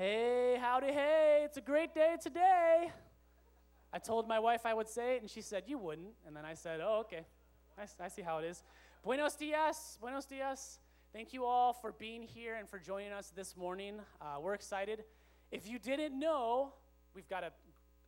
Hey, howdy, hey, it's a great day today. I told my wife I would say it, and she said, You wouldn't. And then I said, Oh, okay. I see how it is. Buenos dias, buenos dias. Thank you all for being here and for joining us this morning. Uh, we're excited. If you didn't know, we've got a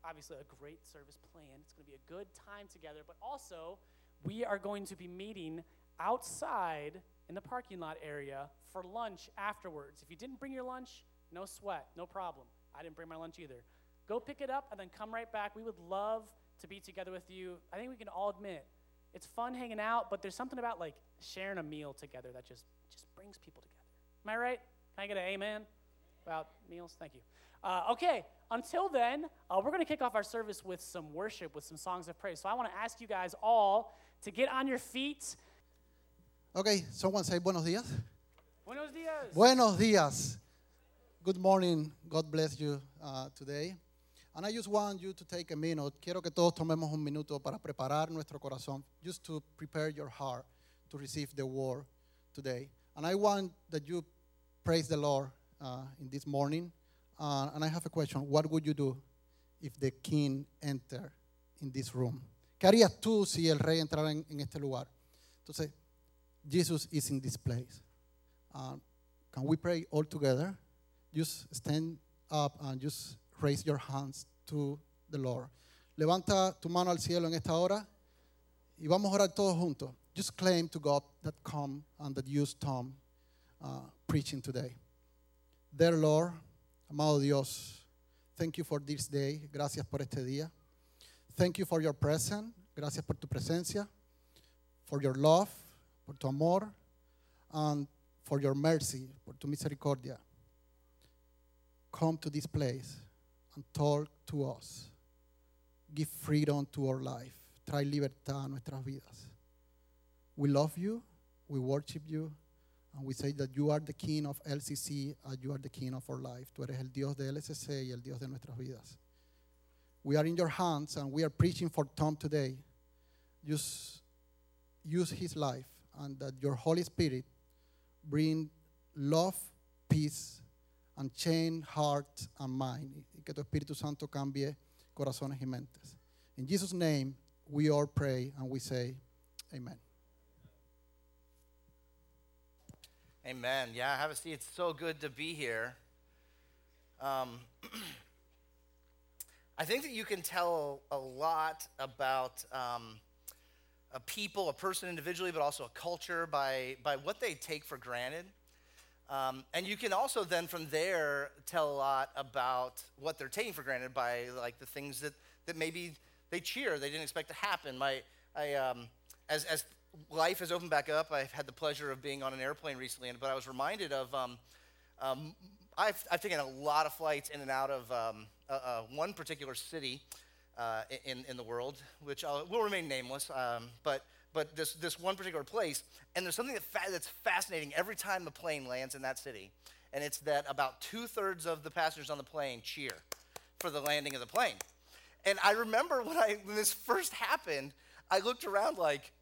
obviously a great service plan. It's going to be a good time together, but also we are going to be meeting outside in the parking lot area for lunch afterwards. If you didn't bring your lunch, no sweat, no problem. I didn't bring my lunch either. Go pick it up and then come right back. We would love to be together with you. I think we can all admit it's fun hanging out, but there's something about like sharing a meal together that just just brings people together. Am I right? Can I get an amen about meals? Thank you. Uh, okay, until then, uh, we're going to kick off our service with some worship, with some songs of praise. So I want to ask you guys all to get on your feet. Okay, someone say buenos días. Buenos dias. Buenos días. Good morning. God bless you uh, today. And I just want you to take a minute. Quiero que todos tomemos un minuto para preparar nuestro corazón, just to prepare your heart to receive the word today. And I want that you praise the Lord uh, in this morning. Uh, and I have a question. What would you do if the king entered in this room? ¿Qué harías tú si el rey entrara en, en este lugar? Entonces, Jesus is in this place. Uh, can we pray all together? Just stand up and just raise your hands to the Lord. Levanta tu mano al cielo en esta hora y vamos a orar todos juntos. Just claim to God that come and that use Tom uh, preaching today. Dear Lord, amado Dios, thank you for this day. Gracias por este día. Thank you for your presence. Gracias por tu presencia, for your love, por tu amor, and for your mercy, por tu misericordia. Come to this place and talk to us. Give freedom to our life. Trae libertad a nuestras vidas. We love you, we worship you, and we say that you are the king of LCC and you are the king of our life. Tú eres el Dios de LCC y el Dios de nuestras vidas. We are in your hands and we are preaching for Tom today. Just use his life and that your Holy Spirit bring love, peace, and change heart and mind. Y que tu Espíritu Santo cambie corazones y mentes. In Jesus' name, we all pray and we say, Amen. Amen. Yeah, have a seat. It's so good to be here. Um, I think that you can tell a lot about um, a people, a person individually, but also a culture by, by what they take for granted. Um, and you can also then from there tell a lot about what they're taking for granted by like the things that, that maybe they cheer, they didn't expect to happen. My, I, um, as, as life has opened back up, I've had the pleasure of being on an airplane recently, and, but I was reminded of um, um, I've, I've taken a lot of flights in and out of um, uh, uh, one particular city uh, in, in the world, which I'll, will remain nameless, um, but, but this, this one particular place. And there's something that fa- that's fascinating every time the plane lands in that city, and it's that about two thirds of the passengers on the plane cheer for the landing of the plane. And I remember when, I, when this first happened, I looked around like,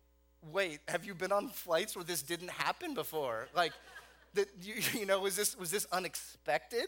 wait, have you been on flights where this didn't happen before? Like, that you, you know, was this was this unexpected?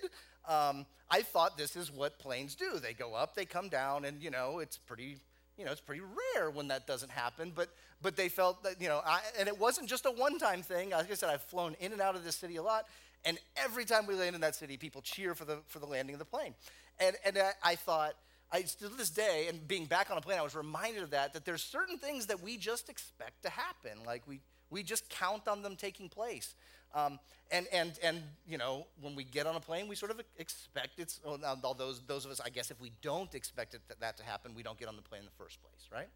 Um, I thought this is what planes do. They go up, they come down, and you know, it's pretty, you know, it's pretty rare when that doesn't happen. But but they felt that you know, I, and it wasn't just a one-time thing. Like I said, I've flown in and out of this city a lot, and every time we land in that city, people cheer for the for the landing of the plane. And and I, I thought. I to this day, and being back on a plane, I was reminded of that. That there's certain things that we just expect to happen, like we we just count on them taking place. Um, and, and, and, you know, when we get on a plane, we sort of expect it's, now, all those, those of us, I guess, if we don't expect it, that, that to happen, we don't get on the plane in the first place, right?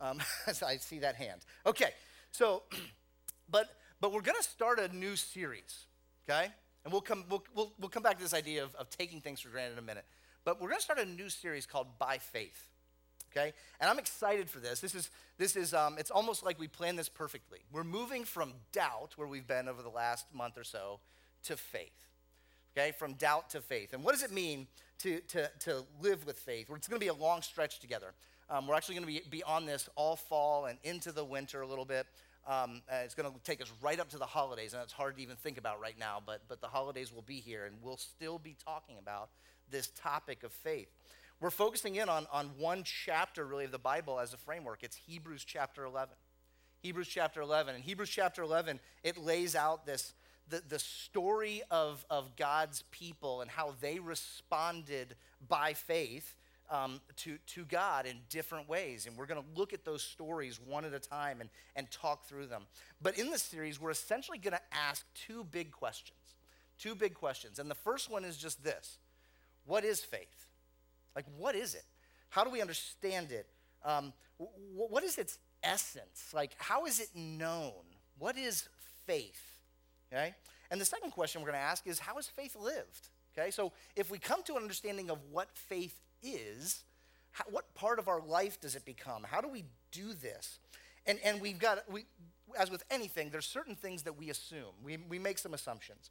Um, so I see that hand. Okay, so, but, but we're going to start a new series, okay? And we'll come, we'll, we'll, we'll come back to this idea of, of taking things for granted in a minute. But we're going to start a new series called By Faith okay? And i'm excited for this. This is this is um, it's almost like we planned this perfectly. We're moving from doubt where we've been over the last month or so to faith okay? From doubt to faith. And what does it mean to to, to live with faith? It's going to be a long stretch together. Um, we're actually going to be, be on this all fall and into the winter a little bit. Um, it's going to take us right up to the holidays, and it's hard to even think about right now, but, but the holidays will be here, and we'll still be talking about this topic of faith. We're focusing in on, on one chapter, really, of the Bible as a framework. It's Hebrews chapter 11. Hebrews chapter 11. In Hebrews chapter 11, it lays out this, the, the story of, of God's people and how they responded by faith um, to, to God in different ways. And we're going to look at those stories one at a time and, and talk through them. But in this series, we're essentially going to ask two big questions. Two big questions. And the first one is just this What is faith? Like, what is it? How do we understand it? Um, what is its essence? Like, how is it known? What is faith? Okay? And the second question we're going to ask is how is faith lived? Okay? So, if we come to an understanding of what faith is, how, what part of our life does it become? How do we do this? And, and we've got, we, as with anything, there's certain things that we assume. We, we make some assumptions.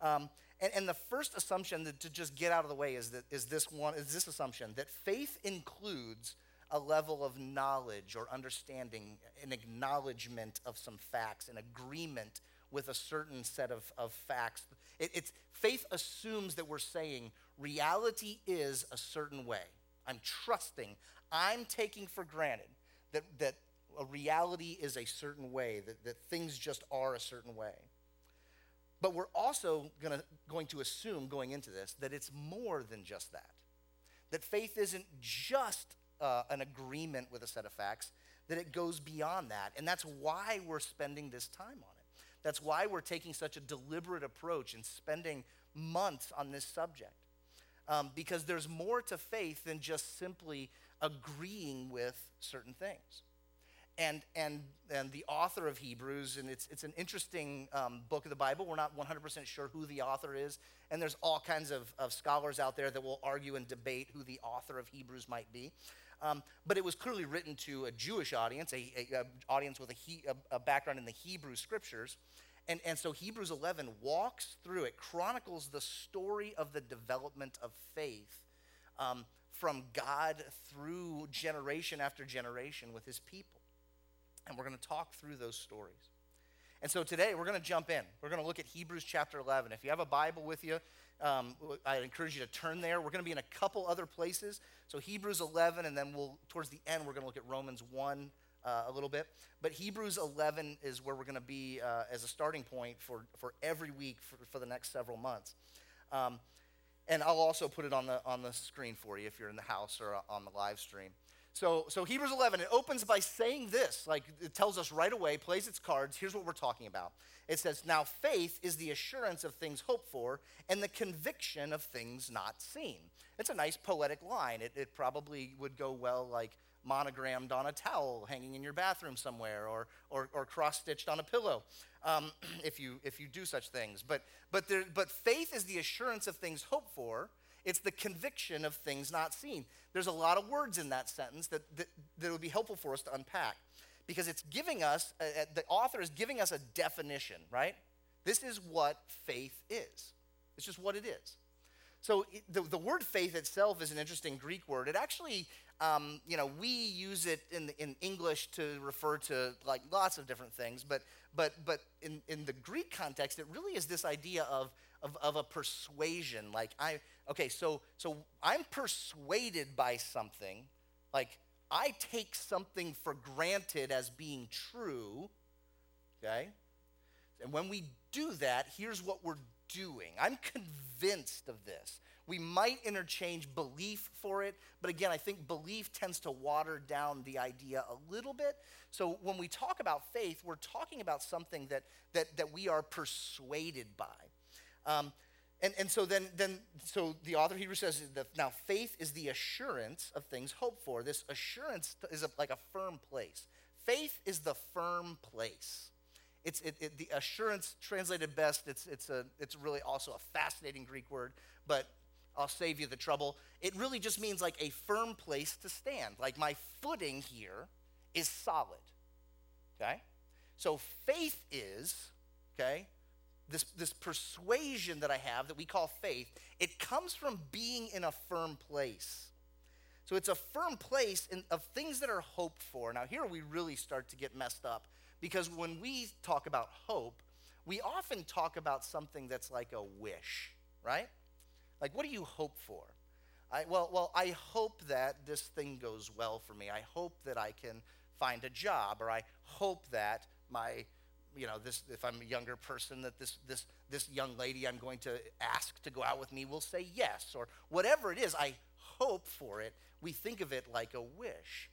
Um, and, and the first assumption that, to just get out of the way is, that, is, this one, is this assumption that faith includes a level of knowledge or understanding, an acknowledgement of some facts, an agreement with a certain set of, of facts. It, it's, faith assumes that we're saying reality is a certain way. I'm trusting, I'm taking for granted that, that a reality is a certain way, that, that things just are a certain way. But we're also gonna, going to assume going into this that it's more than just that. That faith isn't just uh, an agreement with a set of facts, that it goes beyond that. And that's why we're spending this time on it. That's why we're taking such a deliberate approach and spending months on this subject. Um, because there's more to faith than just simply agreeing with certain things. And, and, and the author of Hebrews, and it's, it's an interesting um, book of the Bible. We're not 100% sure who the author is. And there's all kinds of, of scholars out there that will argue and debate who the author of Hebrews might be. Um, but it was clearly written to a Jewish audience, a, a, a audience with a, he, a, background in the Hebrew scriptures. And, and so Hebrews 11 walks through, it chronicles the story of the development of faith um, from God through generation after generation with his people. And we're going to talk through those stories. And so today we're going to jump in. We're going to look at Hebrews chapter 11. If you have a Bible with you, um, I encourage you to turn there. We're going to be in a couple other places. So Hebrews 11, and then we'll towards the end we're going to look at Romans 1 uh, a little bit. But Hebrews 11 is where we're going to be uh, as a starting point for, for every week for, for the next several months. Um, and I'll also put it on the, on the screen for you if you're in the house or on the live stream. So, so Hebrews 11, it opens by saying this. Like it tells us right away, plays its cards. Here's what we're talking about. It says, Now faith is the assurance of things hoped for and the conviction of things not seen. It's a nice poetic line. It, it probably would go well like monogrammed on a towel hanging in your bathroom somewhere or, or, or cross-stitched on a pillow um, if, you, if you do such things. But, but, there, but faith is the assurance of things hoped for. It's the conviction of things not seen. There's a lot of words in that sentence that, that, that would be helpful for us to unpack because it's giving us, uh, uh, the author is giving us a definition, right? This is what faith is. It's just what it is. So the, the word faith itself is an interesting Greek word. It actually, um, you know, we use it in, in English to refer to like lots of different things, but, but, but in, in the Greek context, it really is this idea of, of, of a persuasion. Like, I, okay, so, so I'm persuaded by something, like I take something for granted as being true, okay? And when we do that, here's what we're doing. I'm convinced of this. We might interchange belief for it, but again, I think belief tends to water down the idea a little bit. So when we talk about faith, we're talking about something that, that, that we are persuaded by. Um, and, and so then, then, so the author Hebrew says that now faith is the assurance of things hoped for. This assurance is a, like a firm place. Faith is the firm place. It's it, it, the assurance translated best. It's it's a it's really also a fascinating Greek word, but I'll save you the trouble. It really just means like a firm place to stand. Like my footing here is solid. Okay, so faith is okay this, this persuasion that I have that we call faith, it comes from being in a firm place. So it's a firm place in, of things that are hoped for. Now, here we really start to get messed up Because when we talk about hope, we often talk about something that's like a wish, right? Like, what do you hope for? I, well, well, I hope that this thing goes well for me. I hope that I can find a job, or I hope that my, you know, this if I'm a younger person, that this this this young lady I'm going to ask to go out with me will say yes, or whatever it is. I hope for it. We think of it like a wish.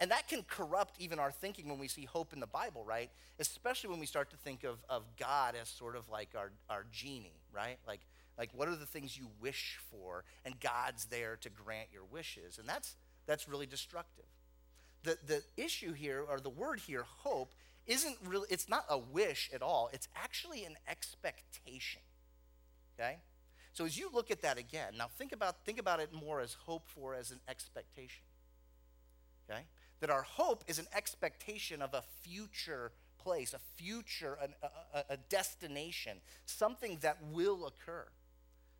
And that can corrupt even our thinking when we see hope in the Bible, right? Especially when we start to think of, of God as sort of like our, our genie, right? Like, like what are the things you wish for? And God's there to grant your wishes. And that's, that's really destructive. The, the issue here, or the word here, hope, isn't really, it's not a wish at all. It's actually an expectation, okay? So as you look at that again, now think about, think about it more as hope for as an expectation, okay? That our hope is an expectation of a future place, a future, an, a, a destination, something that will occur.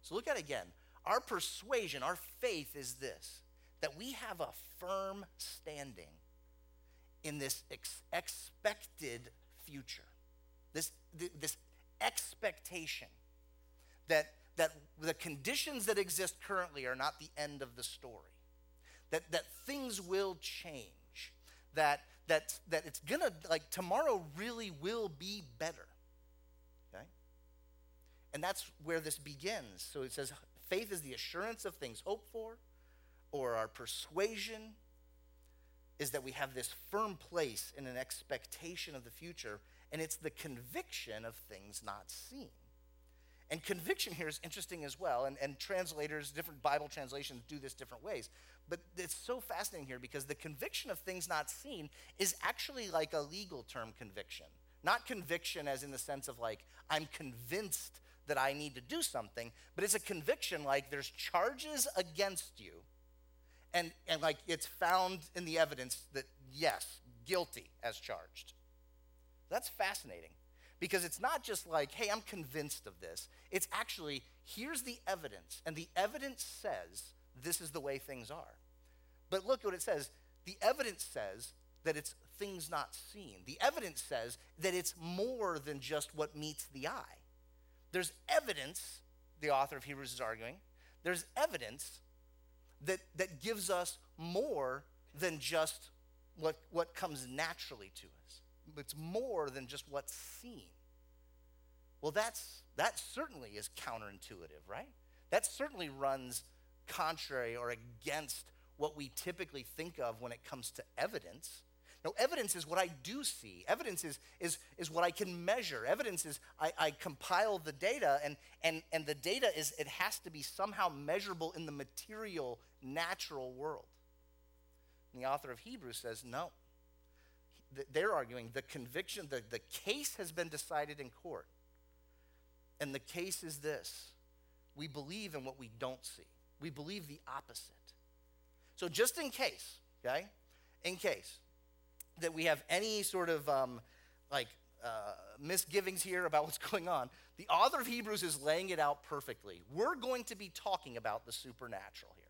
So look at it again. Our persuasion, our faith is this that we have a firm standing in this ex- expected future, this, th- this expectation that, that the conditions that exist currently are not the end of the story, that, that things will change, that, that, that it's gonna, like, tomorrow really will be better. Okay? And that's where this begins. So it says, faith is the assurance of things hoped for or our persuasion is that we have this firm place in an expectation of the future, and it's the conviction of things not seen. And conviction here is interesting as well, and, and translators, different Bible translations do this different ways. But it's so fascinating here because the conviction of things not seen is actually like a legal term conviction. Not conviction as in the sense of like, I'm convinced that I need to do something, but it's a conviction like there's charges against you and, and like it's found in the evidence that yes, guilty as charged. That's fascinating because it's not just like, hey, I'm convinced of this. It's actually, here's the evidence, and the evidence says this is the way things are. But look what it says the evidence says that it's things not seen. The evidence says that it's more than just what meets the eye. There's evidence, the author of Hebrews is arguing, there's evidence that, that gives us more than just what, what comes naturally to us. It's more than just what's seen. Well, that's, that certainly is counterintuitive, right? That certainly runs contrary or against what we typically think of when it comes to evidence. No, evidence is what I do see. Evidence is, is, is what I can measure. Evidence is I, I compile the data, and, and, and the data is it has to be somehow measurable in the material, natural world. And the author of Hebrews says, no. They're arguing the conviction, the, the case has been decided in court. And the case is this we believe in what we don't see, we believe the opposite. So, just in case, okay, in case, that we have any sort of um, like uh, misgivings here about what's going on, the author of Hebrews is laying it out perfectly. We're going to be talking about the supernatural here.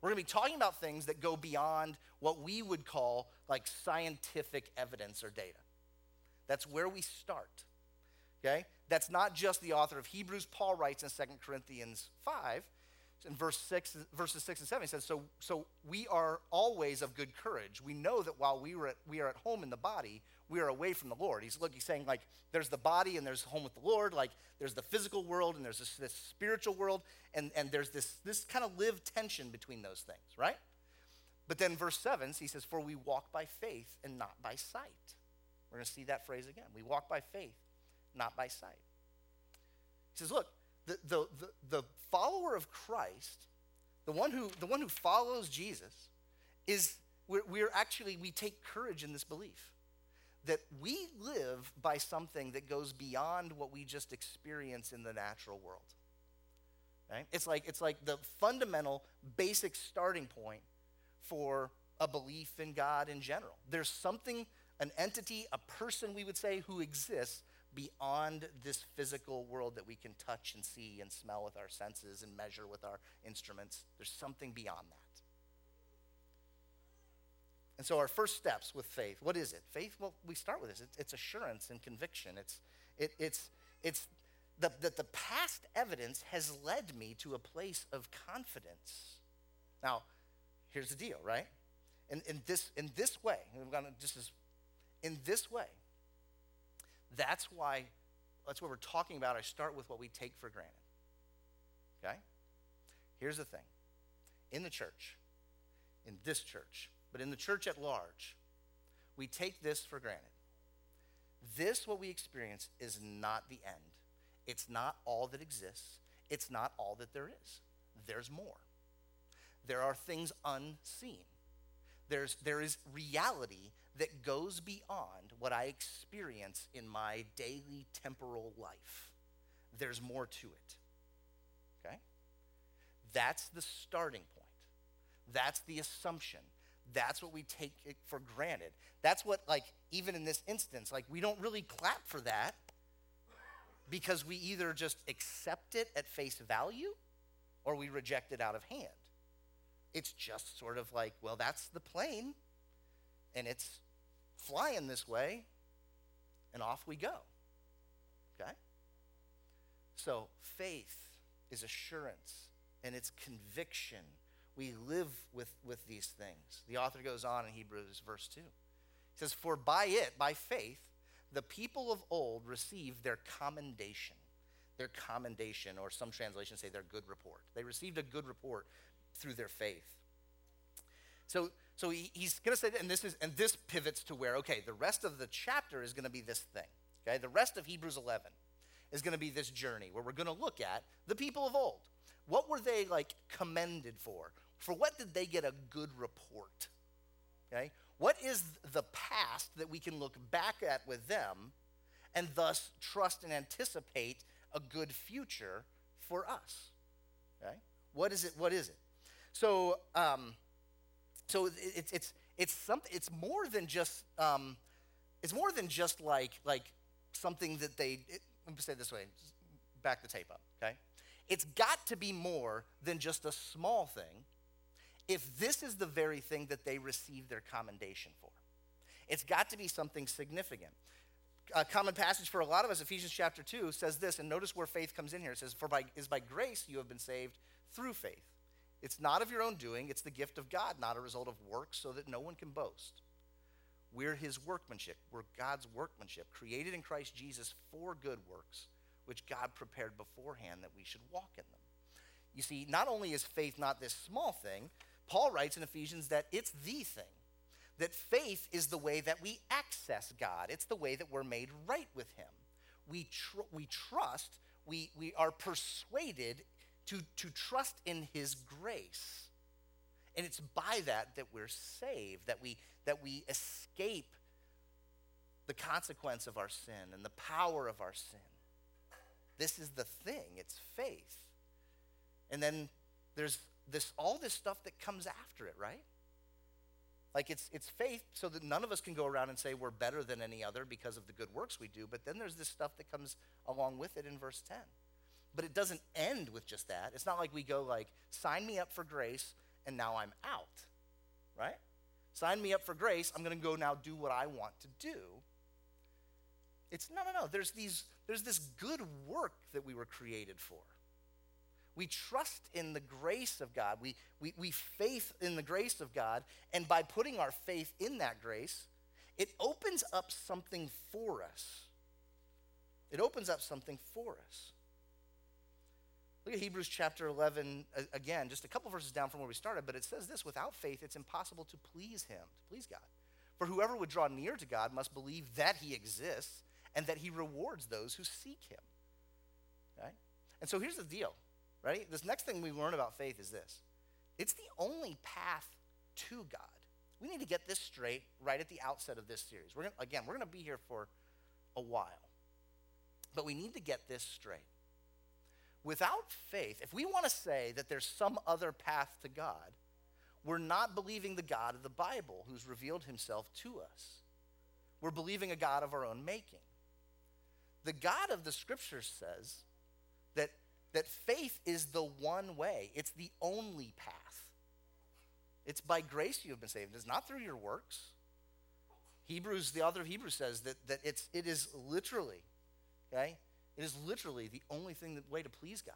We're going to be talking about things that go beyond what we would call like scientific evidence or data. That's where we start. Okay? That's not just the author of Hebrews. Paul writes in 2 Corinthians 5 in verse 6 verses 6 and 7 he says so so we are always of good courage. We know that while we were at, we are at home in the body we are away from the lord. He's look he's saying like there's the body and there's home with the lord like there's the physical world and there's this, this spiritual world and and there's this this kind of live tension between those things right? But then verse 7 he says for we walk by faith and not by sight. We're going to see that phrase again. We walk by faith not by sight. He says look the, the, the, follower of Christ, the one who, the one who follows Jesus, is we're, we're actually, we take courage in this belief that we live by something that goes beyond what we just experience in the natural world. Right? It's like it's like the fundamental basic starting point for a belief in God in general. There's something, an entity, a person we would say who exists beyond this physical world that we can touch and see and smell with our senses and measure with our instruments. There's something beyond that. And so our first steps with faith, what is it? Faith, well, we start with this. It's, it's assurance and conviction. It's, it, it's, it's the, that the past evidence has led me to a place of confidence. Now, here's the deal, right? In, in, this, in this way, I'm gonna just as, in this way, that's why, that's what we're talking about. I start with what we take for granted. Okay? Here's the thing in the church, in this church, but in the church at large, we take this for granted. This, what we experience, is not the end. It's not all that exists. It's not all that there is. There's more. There are things unseen. There's, there is reality that goes beyond what I experience in my daily temporal life. There's more to it. Okay? That's the starting point. That's the assumption. That's what we take for granted. That's what, like, even in this instance, like, we don't really clap for that because we either just accept it at face value or we reject it out of hand. It's just sort of like, well, that's the plane, and it's flying this way, and off we go. Okay? So, faith is assurance and it's conviction. We live with, with these things. The author goes on in Hebrews, verse 2. He says, For by it, by faith, the people of old received their commendation. Their commendation, or some translations say their good report. They received a good report through their faith. So, so he, he's going to say, and this is, and this pivots to where, okay, the rest of the chapter is going to be this thing. Okay, the rest of Hebrews 11 is going to be this journey where we're going to look at the people of old. What were they like commended for? For what did they get a good report? Okay, what is the past that we can look back at with them, and thus trust and anticipate a good future for us? Okay, what is it? What is it? So. Um, so it's it's it's something. It's more than just. Um, it's more than just like like something that they. It, let me say it this way. Back the tape up. Okay. It's got to be more than just a small thing. If this is the very thing that they receive their commendation for, it's got to be something significant. A common passage for a lot of us, Ephesians chapter 2, says this, and notice where faith comes in here. It says, For by, is by grace you have been saved through faith. It's not of your own doing, it's the gift of God, not a result of works, so that no one can boast. We're his workmanship. We're God's workmanship, created in Christ Jesus for good works, which God prepared beforehand that we should walk in them. You see, not only is faith not this small thing, Paul writes in Ephesians that it's the thing. That faith is the way that we access God, it's the way that we're made right with him. We, tr- we trust, we, we are persuaded to, to trust in his grace. And it's by that that we're saved, that we, that we escape the consequence of our sin and the power of our sin. This is the thing, it's faith. And then there's this all this stuff that comes after it, right? Like it's it's faith so that none of us can go around and say we're better than any other because of the good works we do, but then there's this stuff that comes along with it in verse 10. But it doesn't end with just that. It's not like we go like, sign me up for grace and now I'm out. Right? Sign me up for grace, I'm going to go now do what I want to do. It's no, no, no. There's these there's this good work that we were created for. We trust in the grace of God. We, we, we faith in the grace of God. And by putting our faith in that grace, it opens up something for us. It opens up something for us. Look at Hebrews chapter 11 again, just a couple verses down from where we started, but it says this without faith, it's impossible to please Him, to please God. For whoever would draw near to God must believe that He exists and that He rewards those who seek Him. Right? And so here's the deal, right? This next thing we learn about faith is this it's the only path to God. We need to get this straight right at the outset of this series. We're gonna, again, we're going to be here for a while, but we need to get this straight without faith, if we want to say that there's some other path to God, we're not believing the God of the Bible who's revealed himself to us. We're believing a God of our own making. The God of the scriptures says that, that faith is the one way, it's the only path. It's by grace you have been saved. It's not through your works. Hebrews, the author of Hebrews says that, that it's, it is literally, okay? It is literally the only thing, the way to please God.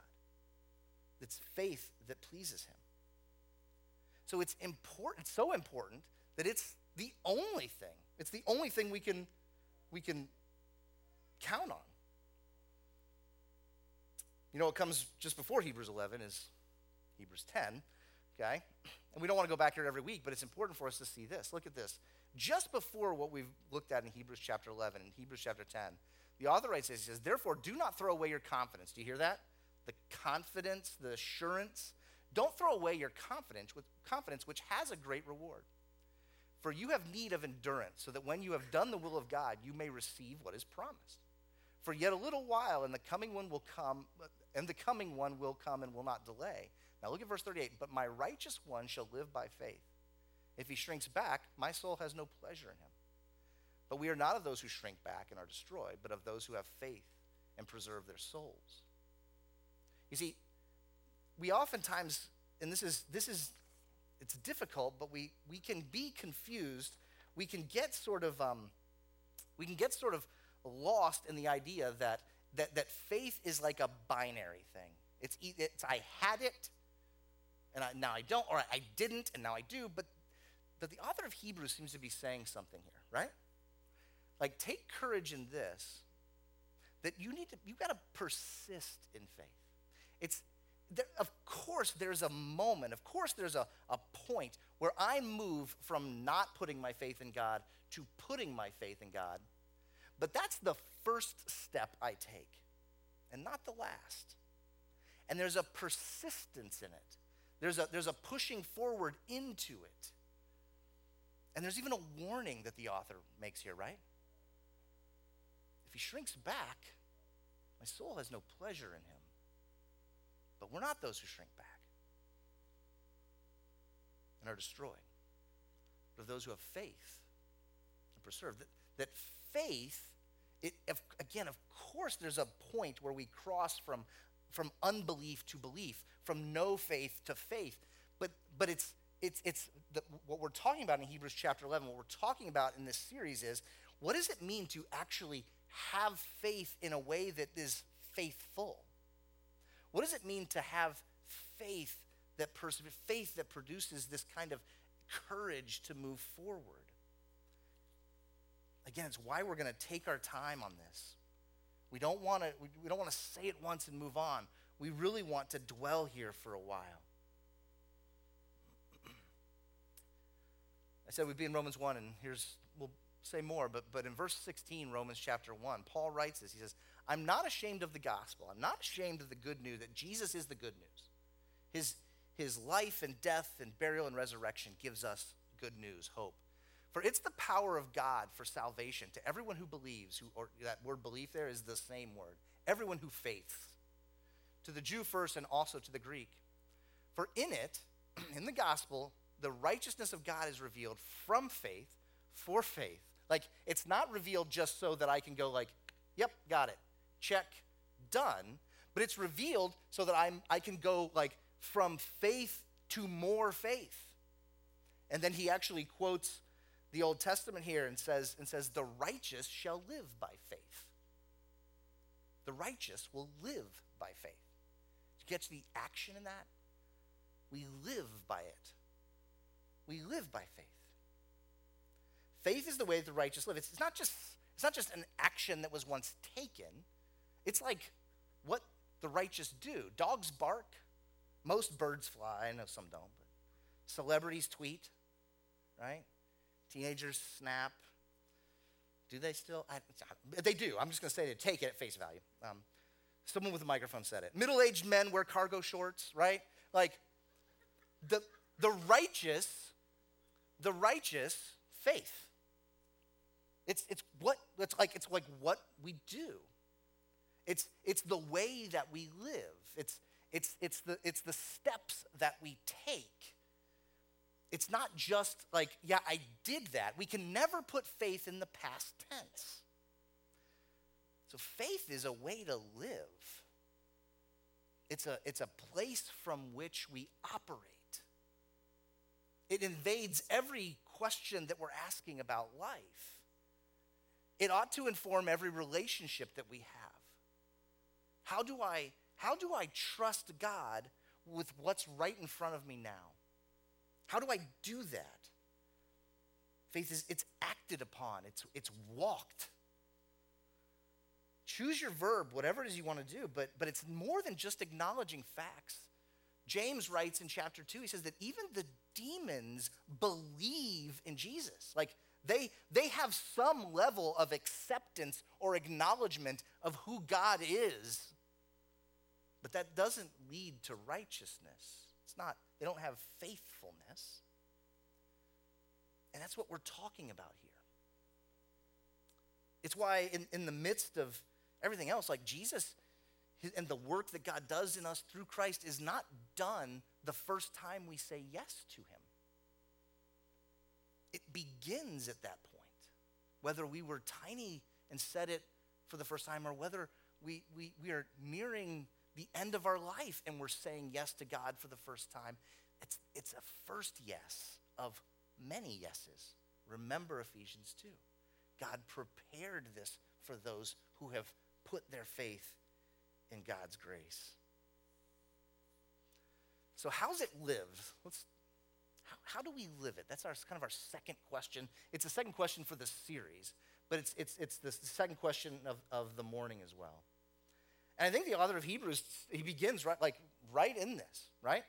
It's faith that pleases Him. So it's important, so important that it's the only thing. It's the only thing we can, we can count on. You know what comes just before Hebrews 11 is Hebrews 10, okay? And we don't want to go back here every week, but it's important for us to see this. Look at this. Just before what we've looked at in Hebrews chapter 11 and Hebrews chapter 10, the author writes this, he says, Therefore, do not throw away your confidence. Do you hear that? The confidence, the assurance. Don't throw away your confidence, with confidence which has a great reward. For you have need of endurance, so that when you have done the will of God, you may receive what is promised. For yet a little while, and the coming one will come, and the coming one will come and will not delay. Now look at verse 38. But my righteous one shall live by faith. If he shrinks back, my soul has no pleasure in him. But we are not of those who shrink back and are destroyed, but of those who have faith and preserve their souls. You see, we oftentimes, and this is this is it's difficult, but we we can be confused. We can get sort of um, we can get sort of lost in the idea that that that faith is like a binary thing. It's it's I had it, and I, now I don't, or I didn't, and now I do. But but the author of Hebrews seems to be saying something here, right? Like take courage in this. That you need to you got to persist in faith. It's there, of course, there's a moment, of course, there's a, a point where I move from not putting my faith in God to putting my faith in God. But that's the first step I take, and not the last. And there's a persistence in it, there's a, there's a pushing forward into it. And there's even a warning that the author makes here, right? If he shrinks back, my soul has no pleasure in him. But we're not those who shrink back and are destroyed, but of those who have faith and preserve. That, that faith, it, if, again, of course, there's a point where we cross from, from unbelief to belief, from no faith to faith. But, but it's, it's, it's the, what we're talking about in Hebrews chapter 11, what we're talking about in this series is what does it mean to actually have faith in a way that is faithful? What does it mean to have faith that perseveres, faith that produces this kind of courage to move forward? Again, it's why we're going to take our time on this. We don't want to we don't want to say it once and move on. We really want to dwell here for a while. I said we'd be in Romans 1, and here's, we'll say more, but, but in verse 16, Romans chapter 1, Paul writes this. He says, I'm not ashamed of the gospel. I'm not ashamed of the good news that Jesus is the good news. His, his life and death and burial and resurrection gives us good news, hope. For it's the power of God for salvation to everyone who believes, who, or that word belief there is the same word, everyone who faiths, to the Jew first and also to the Greek. For in it, in the gospel, the righteousness of God is revealed from faith for faith. Like it's not revealed just so that I can go like, yep, got it. Check, done. But it's revealed so that I'm I can go like from faith to more faith. And then he actually quotes the Old Testament here and says and says the righteous shall live by faith. The righteous will live by faith. You get the action in that? We live by it. We live by faith. Faith is the way the righteous live. It's, not just it's not just an action that was once taken. It's like what the righteous do. Dogs bark. Most birds fly. I know some don't, but celebrities tweet, right? Teenagers snap. Do they still? I, they do. I'm just going to say they take it at face value. Um, someone with a microphone said it. Middle aged men wear cargo shorts, right? Like the, the righteous the righteous faith. It's, it's what it's like it's like what we do. It's, it's the way that we live. It's, it's, it's, the, it's the steps that we take. It's not just like, yeah, I did that. We can never put faith in the past tense. So faith is a way to live. It's a, it's a place from which we operate. it invades every question that we're asking about life. It ought to inform every relationship that we have. How do I, how do I trust God with what's right in front of me now? How do I do that? Faith is it's acted upon, it's it's walked. Choose your verb, whatever it is you want to do, but but it's more than just acknowledging facts. James writes in chapter 2, he says that even the demons believe in Jesus. Like they, they have some level of acceptance or acknowledgement of who God is. But that doesn't lead to righteousness. It's not, they don't have faithfulness. And that's what we're talking about here. It's why, in, in the midst of everything else, like Jesus and the work that God does in us through Christ is not done the first time we say yes to Him. It begins at that point. Whether we were tiny and said it for the first time or whether we, we, we are nearing the end of our life and we're saying yes to God for the first time, it's, it's a first yes of many yeses. Remember Ephesians 2. God prepared this for those who have put their faith in God's grace. So, how's it live? Let's, how, do we live it? That's our, kind of our second question. It's a second question for the series, but it's, it's, it's the second question of, of the morning as well. And I think the author of Hebrews, he begins right, like, right in this, right?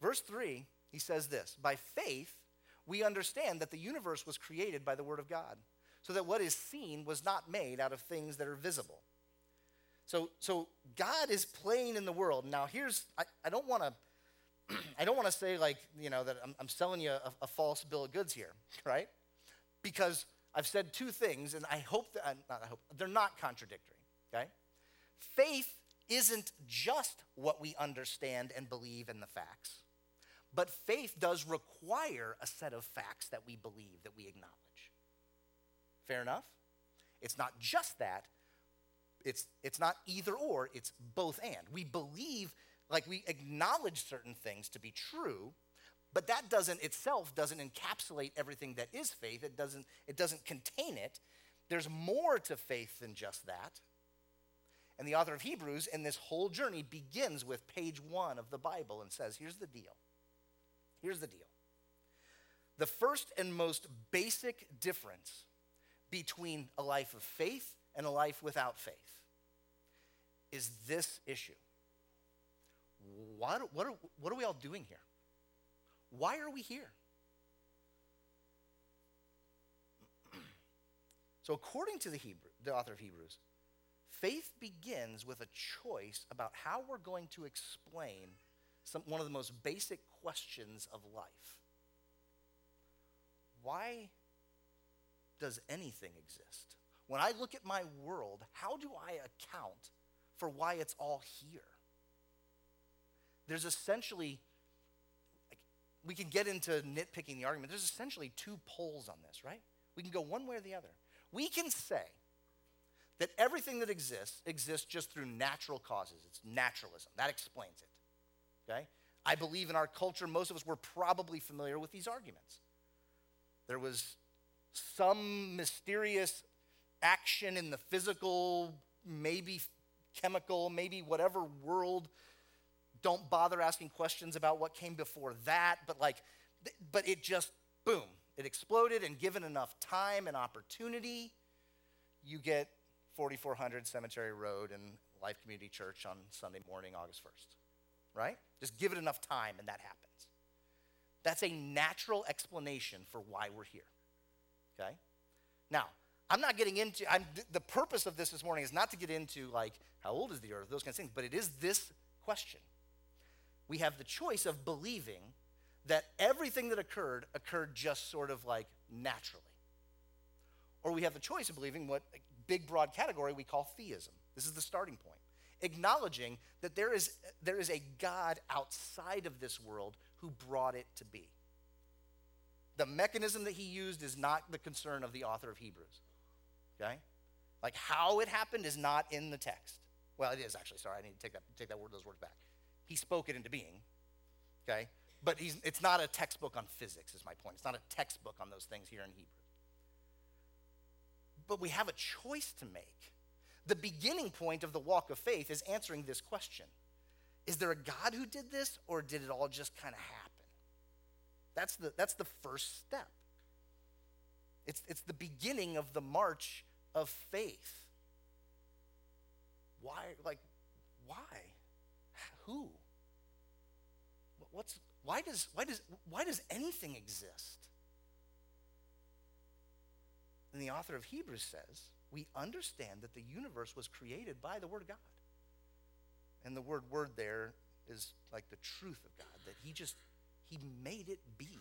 Verse 3, he says this By faith, we understand that the universe was created by the Word of God, so that what is seen was not made out of things that are visible. So, so God is playing in the world. Now, here's, I, I don't want to. I don't want to say like you know that I'm, I'm selling you a, a, false bill of goods here, right? Because I've said two things, and I hope that uh, not I hope they're not contradictory. Okay, faith isn't just what we understand and believe in the facts, but faith does require a set of facts that we believe that we acknowledge. Fair enough. It's not just that, it's, it's not either or, it's both and. We believe, like we acknowledge certain things to be true, but that doesn't itself doesn't encapsulate everything that is faith. It doesn't, it doesn't contain it. There's more to faith than just that. And the author of Hebrews in this whole journey begins with page one of the Bible and says, here's the deal. Here's the deal. The first and most basic difference between a life of faith and a life without faith is this issue. What, what, are, what are we all doing here? Why are we here? so, according to the, Hebrew, the author of Hebrews, faith begins with a choice about how we're going to explain some, one of the most basic questions of life. Why does anything exist? When I look at my world, how do I account for why it's all here? There's essentially, like, we can get into nitpicking the argument. There's essentially two poles on this, right? We can go one way or the other. We can say that everything that exists exists just through natural causes. It's naturalism. That explains it. Okay? I believe in our culture, most of us were probably familiar with these arguments. There was some mysterious action in the physical, maybe chemical, maybe whatever world. Don't bother asking questions about what came before that, but like, but it just, boom, it exploded, and given enough time and opportunity, you get 4400 Cemetery Road and Life Community Church on Sunday morning, August 1st, right? Just give it enough time, and that happens. That's a natural explanation for why we're here, okay? Now, I'm not getting into, I'm, the purpose of this this morning is not to get into like, how old is the earth, those kinds of things, but it is this question. We have the choice of believing that everything that occurred occurred just sort of like naturally. Or we have the choice of believing what a big broad category we call theism. This is the starting point. Acknowledging that there is, there is a God outside of this world who brought it to be. The mechanism that he used is not the concern of the author of Hebrews. Okay? Like how it happened is not in the text. Well, it is actually. Sorry, I need to take that, take that word, those words back. He spoke it into being. Okay? but it's not a textbook on physics, is my point. It's not a textbook on those things here in Hebrew. But we have a choice to make. The beginning point of the walk of faith is answering this question Is there a God who did this, or did it all just kind of happen? That's the, that's the first step. It's, it's the beginning of the march of faith. Why? Like, why? Who? What's, why, does, why, does, why does anything exist? And the author of Hebrews says, we understand that the universe was created by the Word of God. And the word word there is like the truth of God, that He just, He made it be.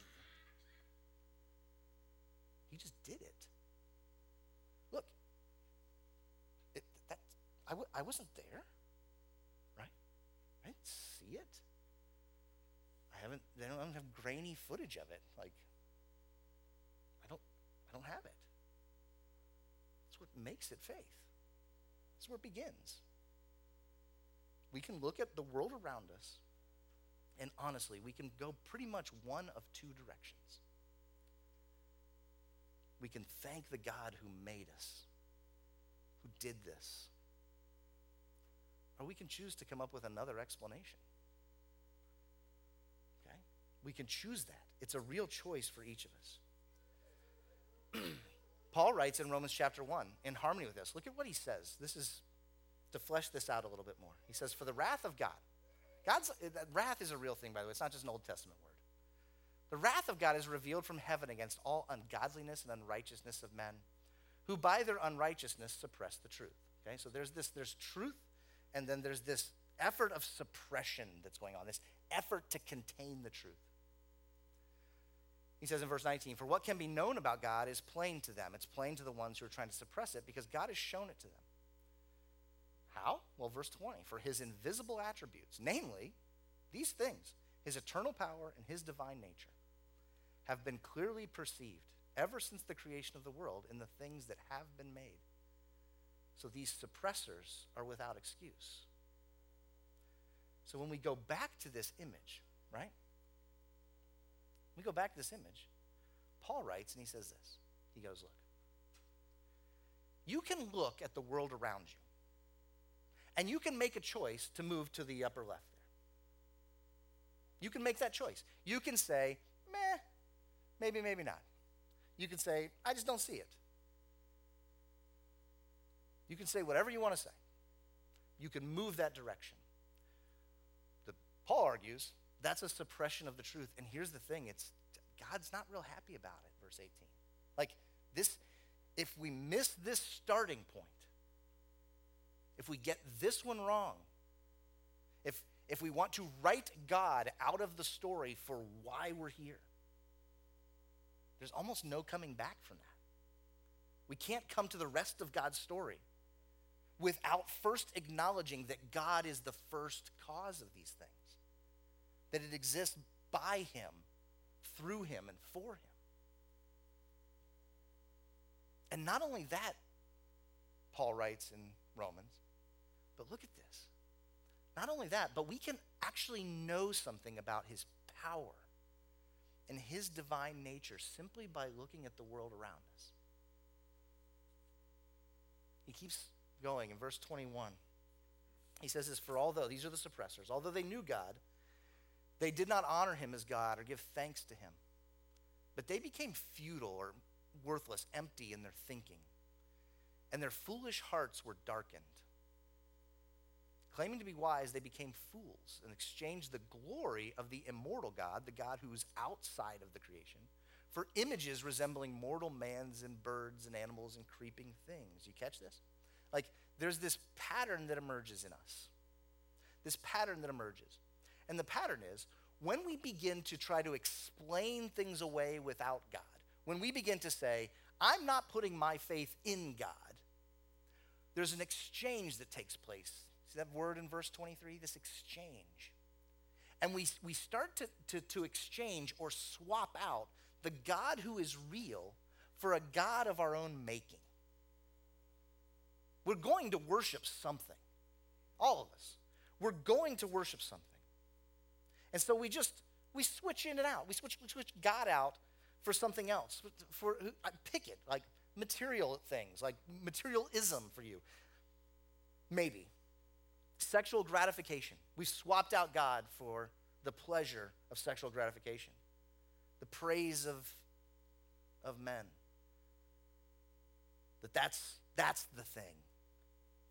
He just did it. Look, it, that, I w- I wasn't there? I didn't see it. I haven't, I don't, I don't have grainy footage of it. Like, I don't, I don't have it. That's what makes it faith. That's where it begins. We can look at the world around us, and honestly, we can go pretty much one of two directions. We can thank the God who made us, who did this, or we can choose to come up with another explanation. Okay? We can choose that. It's a real choice for each of us. Paul writes in Romans chapter 1, in harmony with this. Look at what he says. This is to flesh this out a little bit more. He says, For the wrath of God. God's eh, wrath is a real thing, by the way. It's not just an Old Testament word. The wrath of God is revealed from heaven against all ungodliness and unrighteousness of men, who by their unrighteousness suppress the truth. Okay, so there's this, there's truth, and then there's this effort of suppression that's going on, this effort to contain the truth. He says in verse 19, For what can be known about God is plain to them. It's plain to the ones who are trying to suppress it because God has shown it to them. How? Well, verse 20, for his invisible attributes, namely these things, his eternal power and his divine nature, have been clearly perceived ever since the creation of the world in the things that have been made. So these suppressors are without excuse. So when we go back to this image, right? We go back to this image. Paul writes and he says this. He goes, Look, you can look at the world around you and you can make a choice to move to the upper left there. You can make that choice. You can say, meh, maybe, maybe not. You can say, I just don't see it. You can say whatever you want to say. You can move that direction. The, Paul argues that's a suppression of the truth. And here's the thing it's God's not real happy about it, verse 18. Like this, if we miss this starting point, if we get this one wrong, if, if we want to write God out of the story for why we're here, there's almost no coming back from that. We can't come to the rest of God's story without first acknowledging that God is the first cause of these things, that it exists by Him, through Him, and for Him. And not only that, Paul writes in Romans, but look at this. Not only that, but we can actually know something about his power and his divine nature simply by looking at the world around us. He keeps going in verse 21. He says this For although, these are the suppressors, although they knew God, they did not honor him as God or give thanks to him. But they became futile or worthless, empty in their thinking, and their foolish hearts were darkened. Claiming to be wise, they became fools and exchanged the glory of the immortal God, the God who is outside of the creation, for images resembling mortal mans and birds and animals and creeping things. You catch this? Like, there's this pattern that emerges in us. This pattern that emerges. And the pattern is when we begin to try to explain things away without God, when we begin to say, I'm not putting my faith in God, there's an exchange that takes place See that word in verse 23? This exchange. And we, we start to, to, to exchange or swap out the God who is real for a God of our own making. We're going to worship something. All of us. We're going to worship something. And so we just we switch in and out. We switch, we switch God out for something else. For, for pick it, like material things, like materialism for you. Maybe. Sexual gratification. We swapped out God for the pleasure of sexual gratification, the praise of, of men. That that's, that's the thing.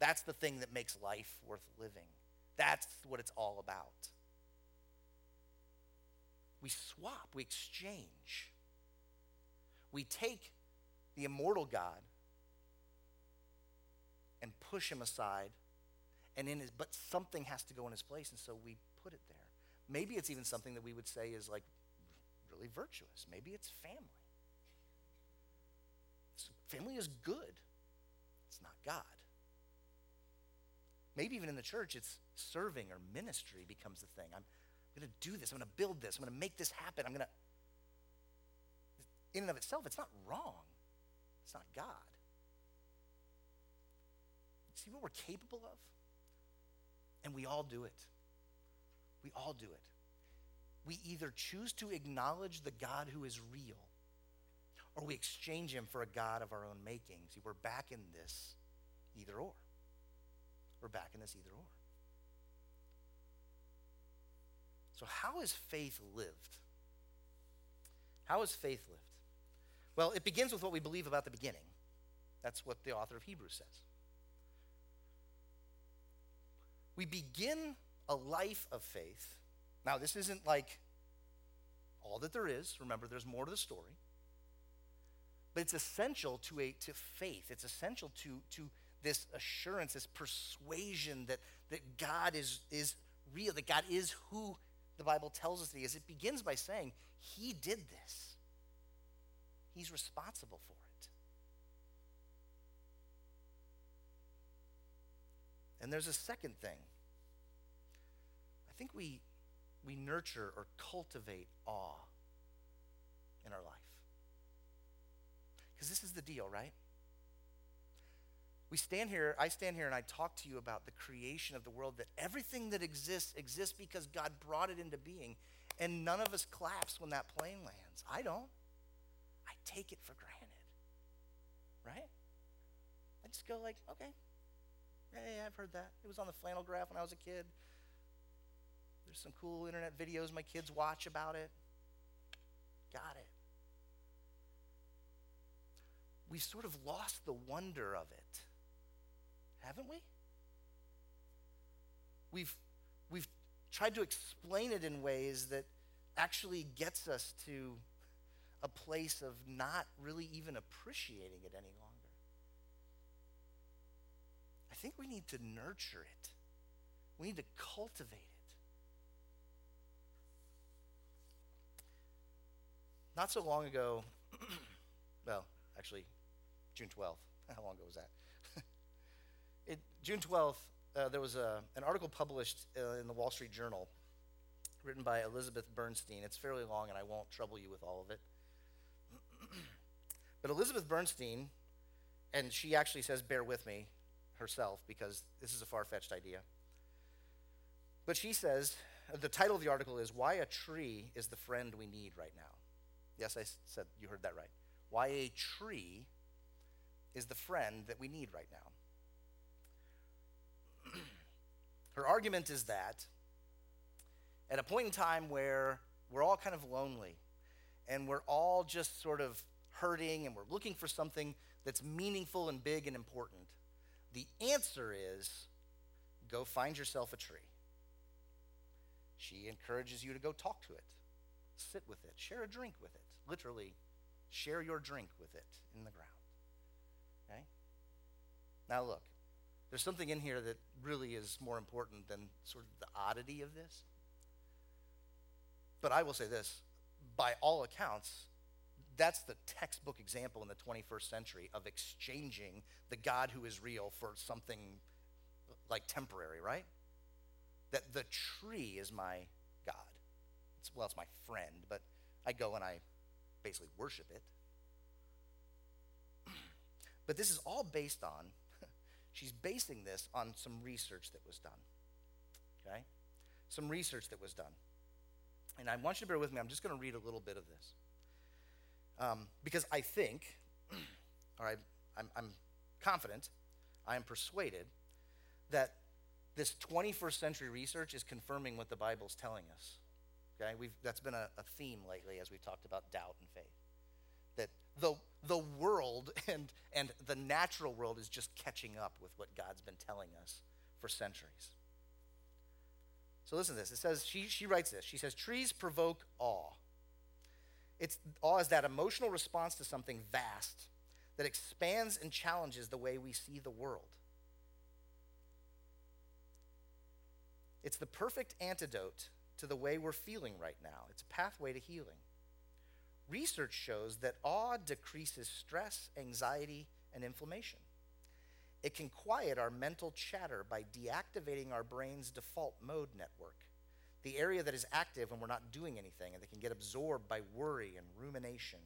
That's the thing that makes life worth living. That's what it's all about. We swap, we exchange. We take the immortal God and push him aside and in his but something has to go in his place and so we put it there maybe it's even something that we would say is like really virtuous maybe it's family family is good it's not god maybe even in the church it's serving or ministry becomes the thing i'm going to do this i'm going to build this i'm going to make this happen i'm going to in and of itself it's not wrong it's not god see what we're capable of and we all do it. We all do it. We either choose to acknowledge the God who is real or we exchange him for a God of our own making. See, we're back in this either or. We're back in this either or. So, how is faith lived? How is faith lived? Well, it begins with what we believe about the beginning. That's what the author of Hebrews says. We begin a life of faith. Now, this isn't like all that there is. Remember, there's more to the story. But it's essential to, a, to faith. It's essential to, to this assurance, this persuasion that, that God is, is real, that God is who the Bible tells us that He is. It begins by saying, He did this, He's responsible for it. And there's a second thing. I think we, we nurture or cultivate awe in our life. Because this is the deal, right? We stand here, I stand here and I talk to you about the creation of the world, that everything that exists exists because God brought it into being. And none of us claps when that plane lands. I don't. I take it for granted. Right? I just go like, okay, Hey, I've heard that. It was on the flannel graph when I was a kid. There's some cool internet videos my kids watch about it. Got it. We've sort of lost the wonder of it, haven't we? We've, we've tried to explain it in ways that actually gets us to a place of not really even appreciating it any longer. I think we need to nurture it. We need to cultivate it. Not so long ago, well, actually, June 12th. How long ago was that? It, June 12th, uh, there was a, an article published uh, in the Wall Street Journal written by Elizabeth Bernstein. It's fairly long, and I won't trouble you with all of it. but Elizabeth Bernstein, and she actually says, bear with me, herself because this is a far fetched idea. But she says the title of the article is Why a Tree is the Friend We Need Right Now. Yes, I said you heard that right. Why a tree is the friend that we need right now. Her argument is that at a point in time where we're all kind of lonely and we're all just sort of hurting and we're looking for something that's meaningful and big and important, the answer is go find yourself a tree. She encourages you to go talk to it, sit with it, share a drink with it. Literally, share your drink with it in the ground. Okay? Now, look, there's something in here that really is more important than sort of the oddity of this. But I will say this by all accounts, that's the textbook example in the 21st century of exchanging the God who is real for something like temporary, right? That the tree is my God. It's, well, it's my friend, but I go and I basically worship it. but this is all based on, she's basing this on some research that was done. Okay? Some research that was done. And I want you to bear with me. I'm just going to read a little bit of this. Um, because I think, or I, I'm, I'm confident, I am persuaded that this 21st century research is confirming what the Bible's telling us. Okay, we've, that's been a, a theme lately as we've talked about doubt and faith. The, the world and, and the natural world is just catching up with what God's been telling us for centuries. So listen to this. It says, she, she writes this. She says, trees provoke awe. It's, awe is that emotional response to something vast that expands and challenges the way we see the world. It's the perfect antidote to the way we're feeling right now. It's a pathway to healing. Research shows that awe decreases stress, anxiety, and inflammation. It can quiet our mental chatter by deactivating our brain's default mode network, the area that is active when we're not doing anything and that can get absorbed by worry and rumination.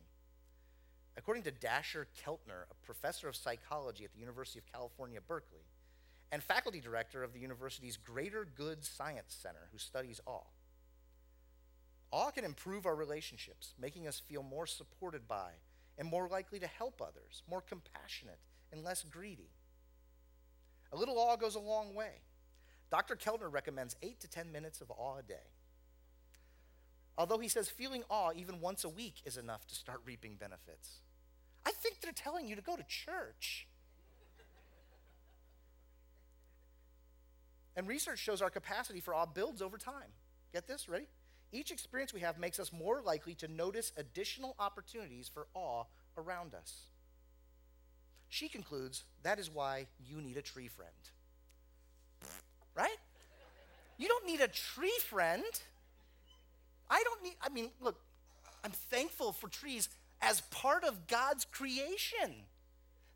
According to Dacher Keltner, a professor of psychology at the University of California, Berkeley, and faculty director of the university's Greater Good Science Center, who studies awe, awe can improve our relationships, making us feel more supported by and more likely to help others, more compassionate and less greedy. A little awe goes a long way. Dr. Keltner recommends 8 to 10 minutes of awe a day. Although he says feeling awe even once a week is enough to start reaping benefits. I think they're telling you to go to church. and research shows our capacity for awe builds over time. Get this? Ready? Each experience we have makes us more likely to notice additional opportunities for awe around us. She concludes that is why you need a tree friend. Right? You don't need a tree friend. I don't need, I mean, look, I'm thankful for trees as part of God's creation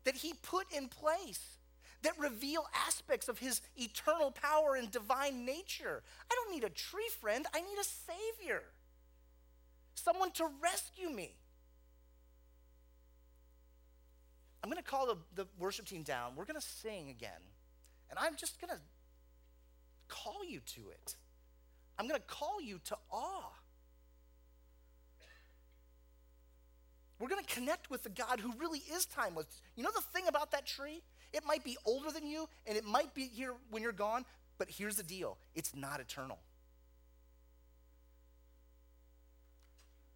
that He put in place that reveal aspects of His eternal power and divine nature. I don't need a tree friend, I need a Savior, someone to rescue me. I'm going to call the, the worship team down. We're going to sing again. And I'm just going to call you to it. I'm going to call you to awe. We're going to connect with the God who really is timeless. You know the thing about that tree? It might be older than you and it might be here when you're gone, but here's the deal it's not eternal.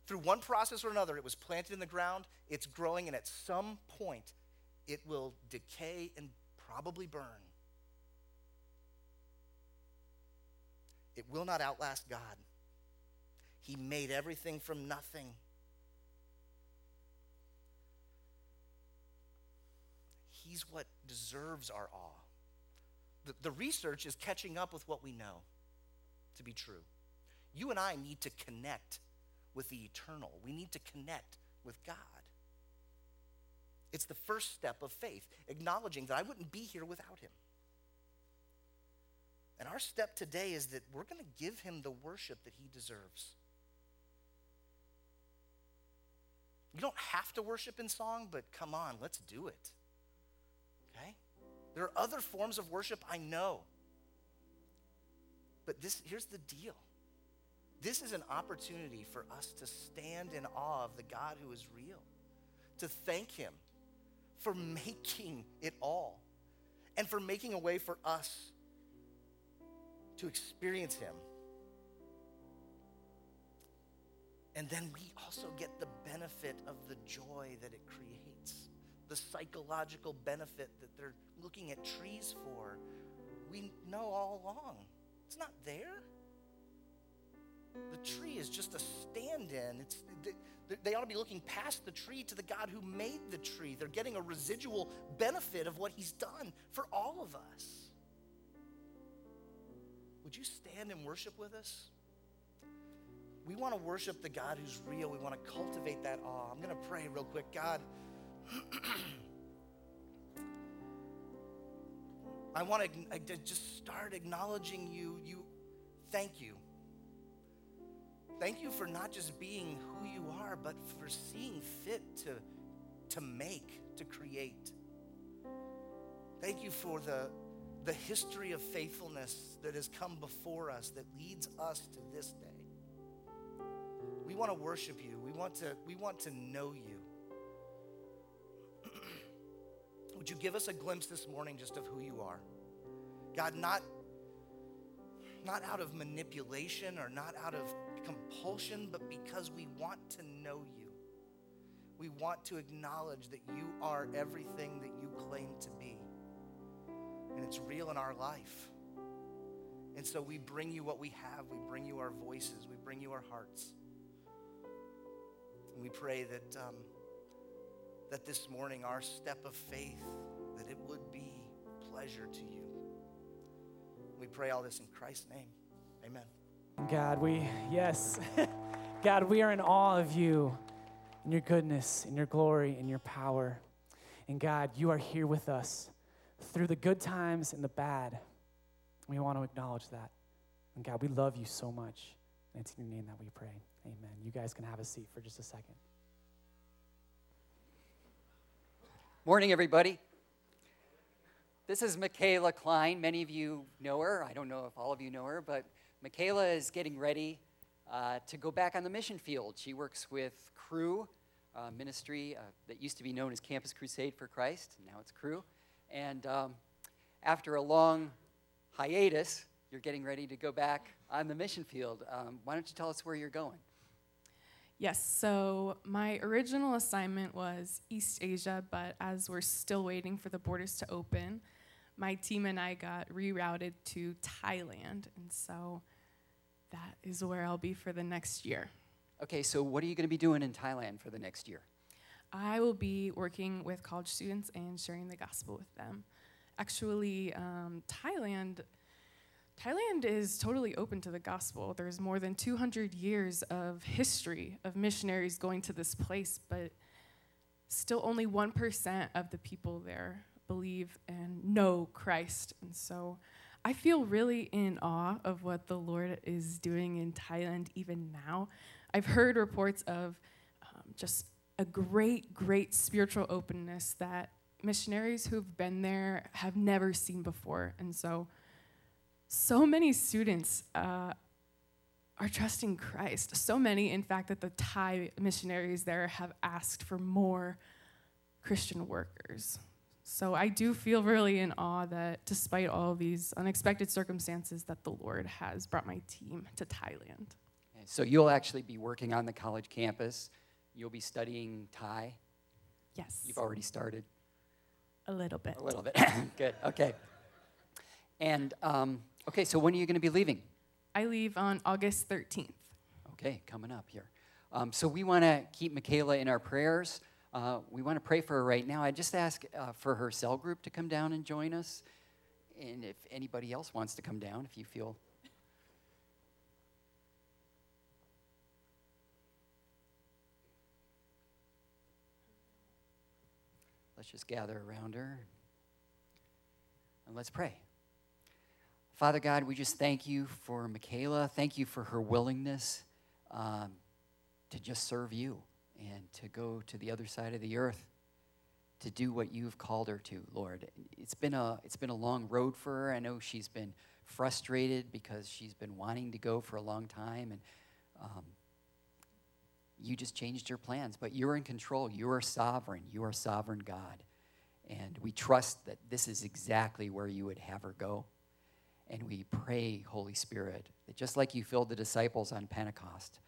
Through one process or another, it was planted in the ground, it's growing, and at some point, it will decay and probably burn. It will not outlast God. He made everything from nothing. He's what deserves our awe. The, the research is catching up with what we know to be true. You and I need to connect with the eternal. We need to connect with God. It's the first step of faith, acknowledging that I wouldn't be here without him. And our step today is that we're going to give him the worship that he deserves. You don't have to worship in song, but come on, let's do it. There are other forms of worship I know. But this here's the deal. This is an opportunity for us to stand in awe of the God who is real, to thank him for making it all and for making a way for us to experience him. And then we also get the benefit of the joy that it creates, the psychological benefit that they're looking at trees for. We know all along. It's not there. The tree is just a stand in. They ought to be looking past the tree to the God who made the tree. They're getting a residual benefit of what He's done for all of us. Would you stand and worship with us? We want to worship the God who's real. We want to cultivate that awe. I'm going to pray real quick. God, I want to just start acknowledging you. You, thank you Thank you for not just being who you are, but for seeing fit to, to make, to create. Thank you for the, the history of faithfulness that has come before us that leads us to this day. we want to worship you. We want to, we want to know you. Would you give us a glimpse this morning just of who you are? God, not, not out of manipulation or not out of compulsion, but because we want to know you. We want to acknowledge that you are everything that you claim to be. And it's real in our life. And so we bring you what we have. We bring you our voices. We bring you our hearts. And we pray that, um, that this morning, our step of faith, that it would be pleasure to you. We pray all this in Christ's name. Amen. God, we, yes. God, we are in awe of you and your goodness and your glory and your power. And God, you are here with us through the good times and the bad. We want to acknowledge that. And God, we love you so much. And it's in your name that we pray. Amen. You guys can have a seat for just a second. Morning, everybody. This is Michaela Klein. Many of you know her. I don't know if all of you know her, but Michaela is getting ready uh, to go back on the mission field. She works with Cru uh, Ministry uh, that used to be known as Campus Crusade for Christ. Now it's Cru. And um, after a long hiatus, you're getting ready to go back on the mission field. Um, why don't you tell us where you're going? Yes, so my original assignment was East Asia, but as we're still waiting for the borders to open, my team and I got rerouted to Thailand. And so that is where I'll be for the next year. Okay, so what are you going to be doing in Thailand for the next year? I will be working with college students and sharing the gospel with them. Actually, um, Thailand. Thailand is totally open to the gospel. There's more than 200 years of history of missionaries going to this place, but still only 1% of the people there believe and know Christ. And so I feel really in awe of what the Lord is doing in Thailand even now. I've heard reports of um, just a great, great spiritual openness that missionaries who've been there have never seen before. And so, so many students uh, are trusting Christ. So many, in fact, that the Thai missionaries there have asked for more Christian workers. So I do feel really in awe that despite all these unexpected circumstances that the Lord has brought my team to Thailand. So you'll actually be working on the college campus. You'll be studying Thai. Yes. You've already started. A little bit. A little bit. Good. Okay. And um, okay, so when are you going to be leaving? I leave on August 13th. Okay, coming up here. Um, so we want to keep Michaela in our prayers. Uh, we want to pray for her right now. I just ask uh, for her cell group to come down and join us. And if anybody else wants to come down, if you feel. Let's just gather around her and let's pray. Father God, we just thank you for Michaela. Thank you for her willingness um, to just serve you and to go to the other side of the earth to do what you've called her to, Lord. It's been a it's been a long road for her. I know she's been frustrated because she's been wanting to go for a long time, and um, you just changed your plans. But you're in control. You are sovereign. You are sovereign God, and we trust that this is exactly where you would have her go. And we pray, Holy Spirit, that just like you filled the disciples on Pentecost,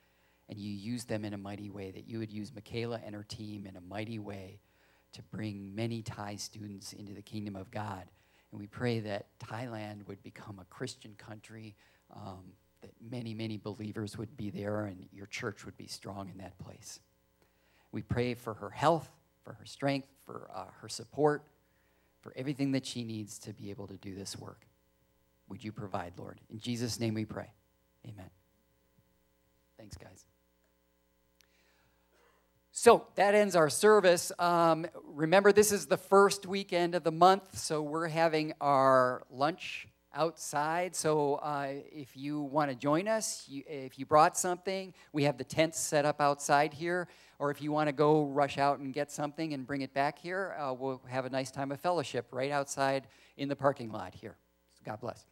and you use them in a mighty way, that you would use Michaela and her team in a mighty way to bring many Thai students into the kingdom of God. And we pray that Thailand would become a Christian country, um, that many, many believers would be there, and your church would be strong in that place. We pray for her health, for her strength, for uh, her support, for everything that she needs to be able to do this work. Would you provide, Lord? In Jesus' name we pray. Amen. Thanks, guys. So that ends our service. Um, remember, this is the first weekend of the month, so we're having our lunch outside. So uh, if you want to join us, you, if you brought something, we have the tents set up outside here. Or if you want to go rush out and get something and bring it back here, uh, we'll have a nice time of fellowship right outside in the parking lot here. God bless.